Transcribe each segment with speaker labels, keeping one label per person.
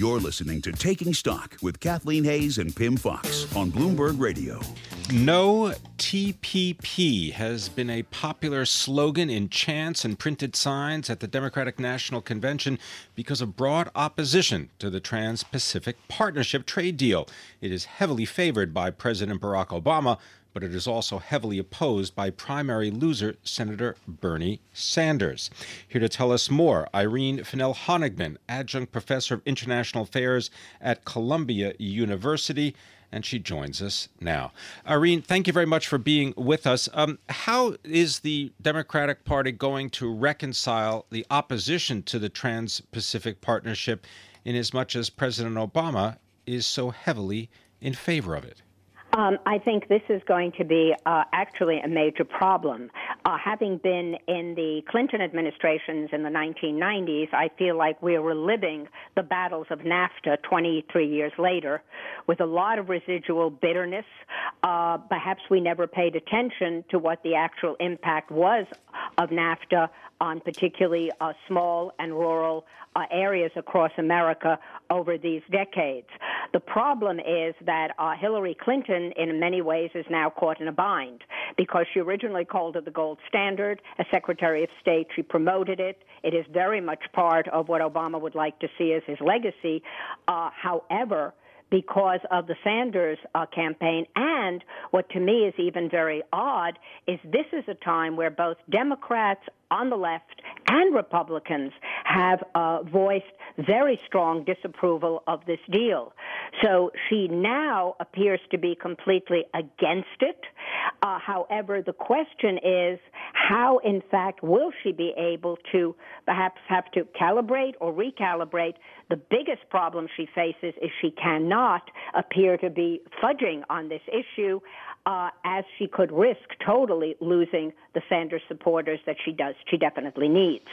Speaker 1: You're listening to Taking Stock with Kathleen Hays and Pimm Fox on Bloomberg Radio.
Speaker 2: No TPP has been a popular slogan in chants and printed signs at the Democratic National Convention because of broad opposition to the Trans Pacific Partnership trade deal. It is heavily favored by President Barack Obama, but it is also heavily opposed by primary loser Senator Bernie Sanders. Here to tell us more, Irene Finel-Honigman, adjunct professor of international affairs at Columbia University and she joins us now. Irene, thank you very much for being with us. Um, how is the Democratic Party going to reconcile the opposition to the Trans Pacific Partnership in as much as President Obama is so heavily in favor of it?
Speaker 3: Um, I think this is going to be uh, actually a major problem. Uh, having been in the Clinton administrations in the 1990s, I feel like we're reliving the battles of NAFTA 23 years later with a lot of residual bitterness. Uh, perhaps we never paid attention to what the actual impact was of NAFTA on particularly uh, small and rural uh, areas across America over these decades. The problem is that uh, Hillary Clinton, in many ways, is now caught in a bind because she originally called it the gold standard. As Secretary of State, she promoted it. It is very much part of what Obama would like to see as his legacy. Uh, however, because of the Sanders uh, campaign. And what to me is even very odd is this is a time where both Democrats on the left and Republicans have uh, voiced very strong disapproval of this deal. So she now appears to be completely against it. Uh, however, the question is how, in fact, will she be able to perhaps have to calibrate or recalibrate? The biggest problem she faces is she cannot appear to be fudging on this issue uh, as she could risk totally losing the Sanders supporters that she does. She definitely needs.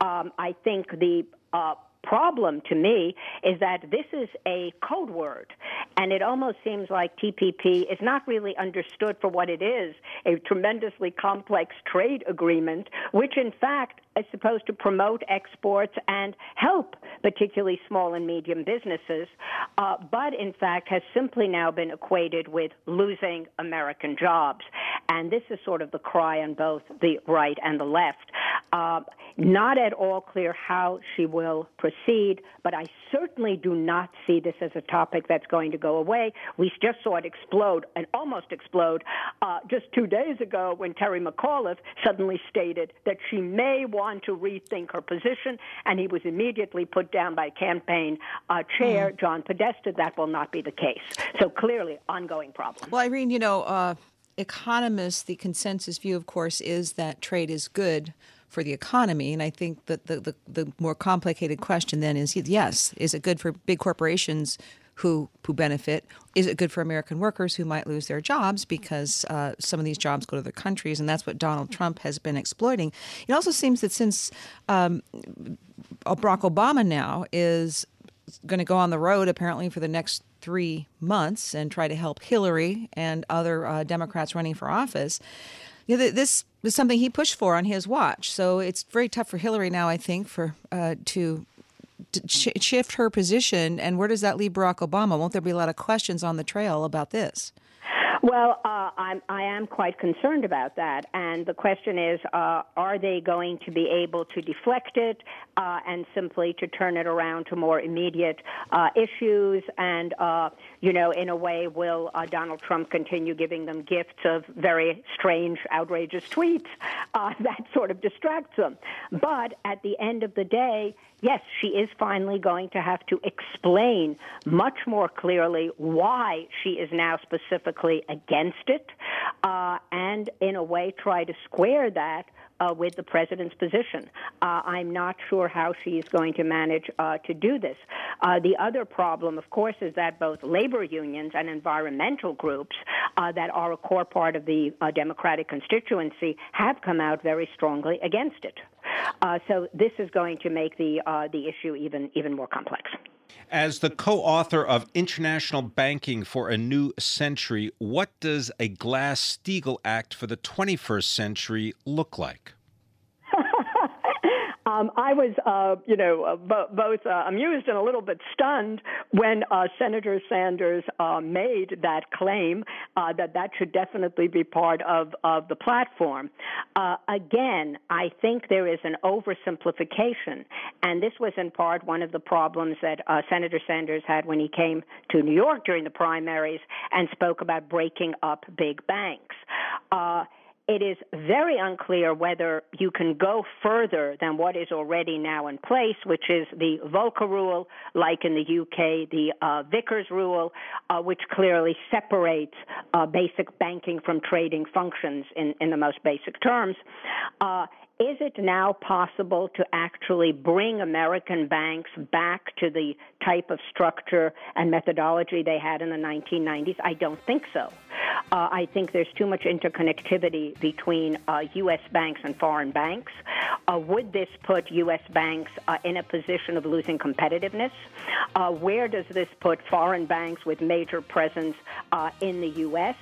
Speaker 3: Um, I think the uh, problem to me is that this is a code word, and it almost seems like TPP is not really understood for what it is a tremendously complex trade agreement, which in fact is supposed to promote exports and help particularly small and medium businesses, uh, but in fact has simply now been equated with losing American jobs. And this is sort of the cry on both the right and the left. Uh, not at all clear how she will proceed, but I certainly do not see this as a topic that's going to go away. We just saw it explode and almost explode uh, just two days ago when Terry McAuliffe suddenly stated that she may want to rethink her position, and he was immediately put down by campaign uh, chair mm. John Podesta. That will not be the case. So clearly, ongoing problem.
Speaker 4: Well, Irene, you know, uh, economists, the consensus view, of course, is that trade is good for the economy. And I think that the, the, the more complicated question then is yes, is it good for big corporations who who benefit? Is it good for American workers who might lose their jobs because uh, some of these jobs go to other countries, and that's what Donald Trump has been exploiting. It also seems that since um, Barack Obama now is going to go on the road apparently for the next three months and try to help Hillary and other uh, Democrats running for office. You know, this was something he pushed for on his watch. So it's very tough for Hillary now, I think, for uh, to, to sh- shift her position. And where does that leave Barack Obama? Won't there be a lot of questions on the trail about this?
Speaker 3: Well, uh, I'm, I am quite concerned about that. And the question is, uh, are they going to be able to deflect it uh, and simply to turn it around to more immediate uh, issues? And, uh, you know, in a way, will uh, Donald Trump continue giving them gifts of very strange, outrageous tweets? that sort of distracts them. But at the end of the day, yes, she is finally going to have to explain much more clearly why she is now specifically against it, uh, and in a way try to square that uh, with the president's position. Uh, I'm not sure how she's going to manage uh, to do this. Uh, the other problem, of course, is that both labor unions and environmental groups uh, that are a core part of the uh, Democratic constituency have come out very strongly against it. Uh, so this is going to make the uh, the issue even even more complex.
Speaker 2: As the co author of International Banking for a New Century, what does a Glass Steagall Act for the 21st century look like?
Speaker 3: Um, I was, uh, you know, uh, bo- both uh, amused and a little bit stunned when uh, Senator Sanders uh, made that claim uh, that that should definitely be part of, of the platform. again, I think there is an oversimplification, and this was in part one of the problems that Senator Sanders had when he came to New York during the primaries and spoke about breaking up big banks it is very unclear whether you can go further than what is already now in place, which is the Volcker rule, like in the UK, the uh, Vickers rule, uh, which clearly separates uh, basic banking from trading functions in, in the most basic terms. Is it now possible to actually bring American banks back to the type of structure and methodology they had in the 1990s? I don't think so. Uh, I think there's too much interconnectivity between uh, U.S. banks and foreign banks. Uh, would this put U.S. banks uh, in a position of losing competitiveness? Uh, where does this put foreign banks with major presence uh, in the U.S.?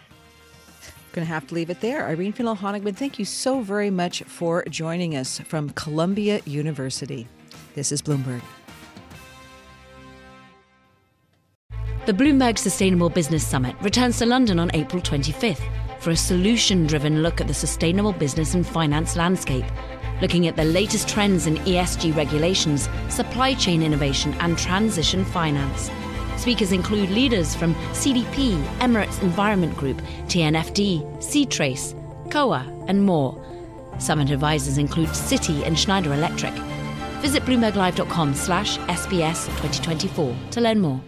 Speaker 4: Going to have to leave it there. Irene Finel-Honigman, thank you so very much for joining us from Columbia University. This is Bloomberg.
Speaker 5: The Bloomberg Sustainable Business Summit returns to London on April 25th for a solution driven look at the sustainable business and finance landscape, looking at the latest trends in ESG regulations, supply chain innovation, and transition finance. Speakers include leaders from CDP, Emirates Environment Group, TNFD, Seatrace, COA, and more. Summit advisors include Citi and Schneider Electric. Visit bloomberglive.com slash SBS 2024 to learn more.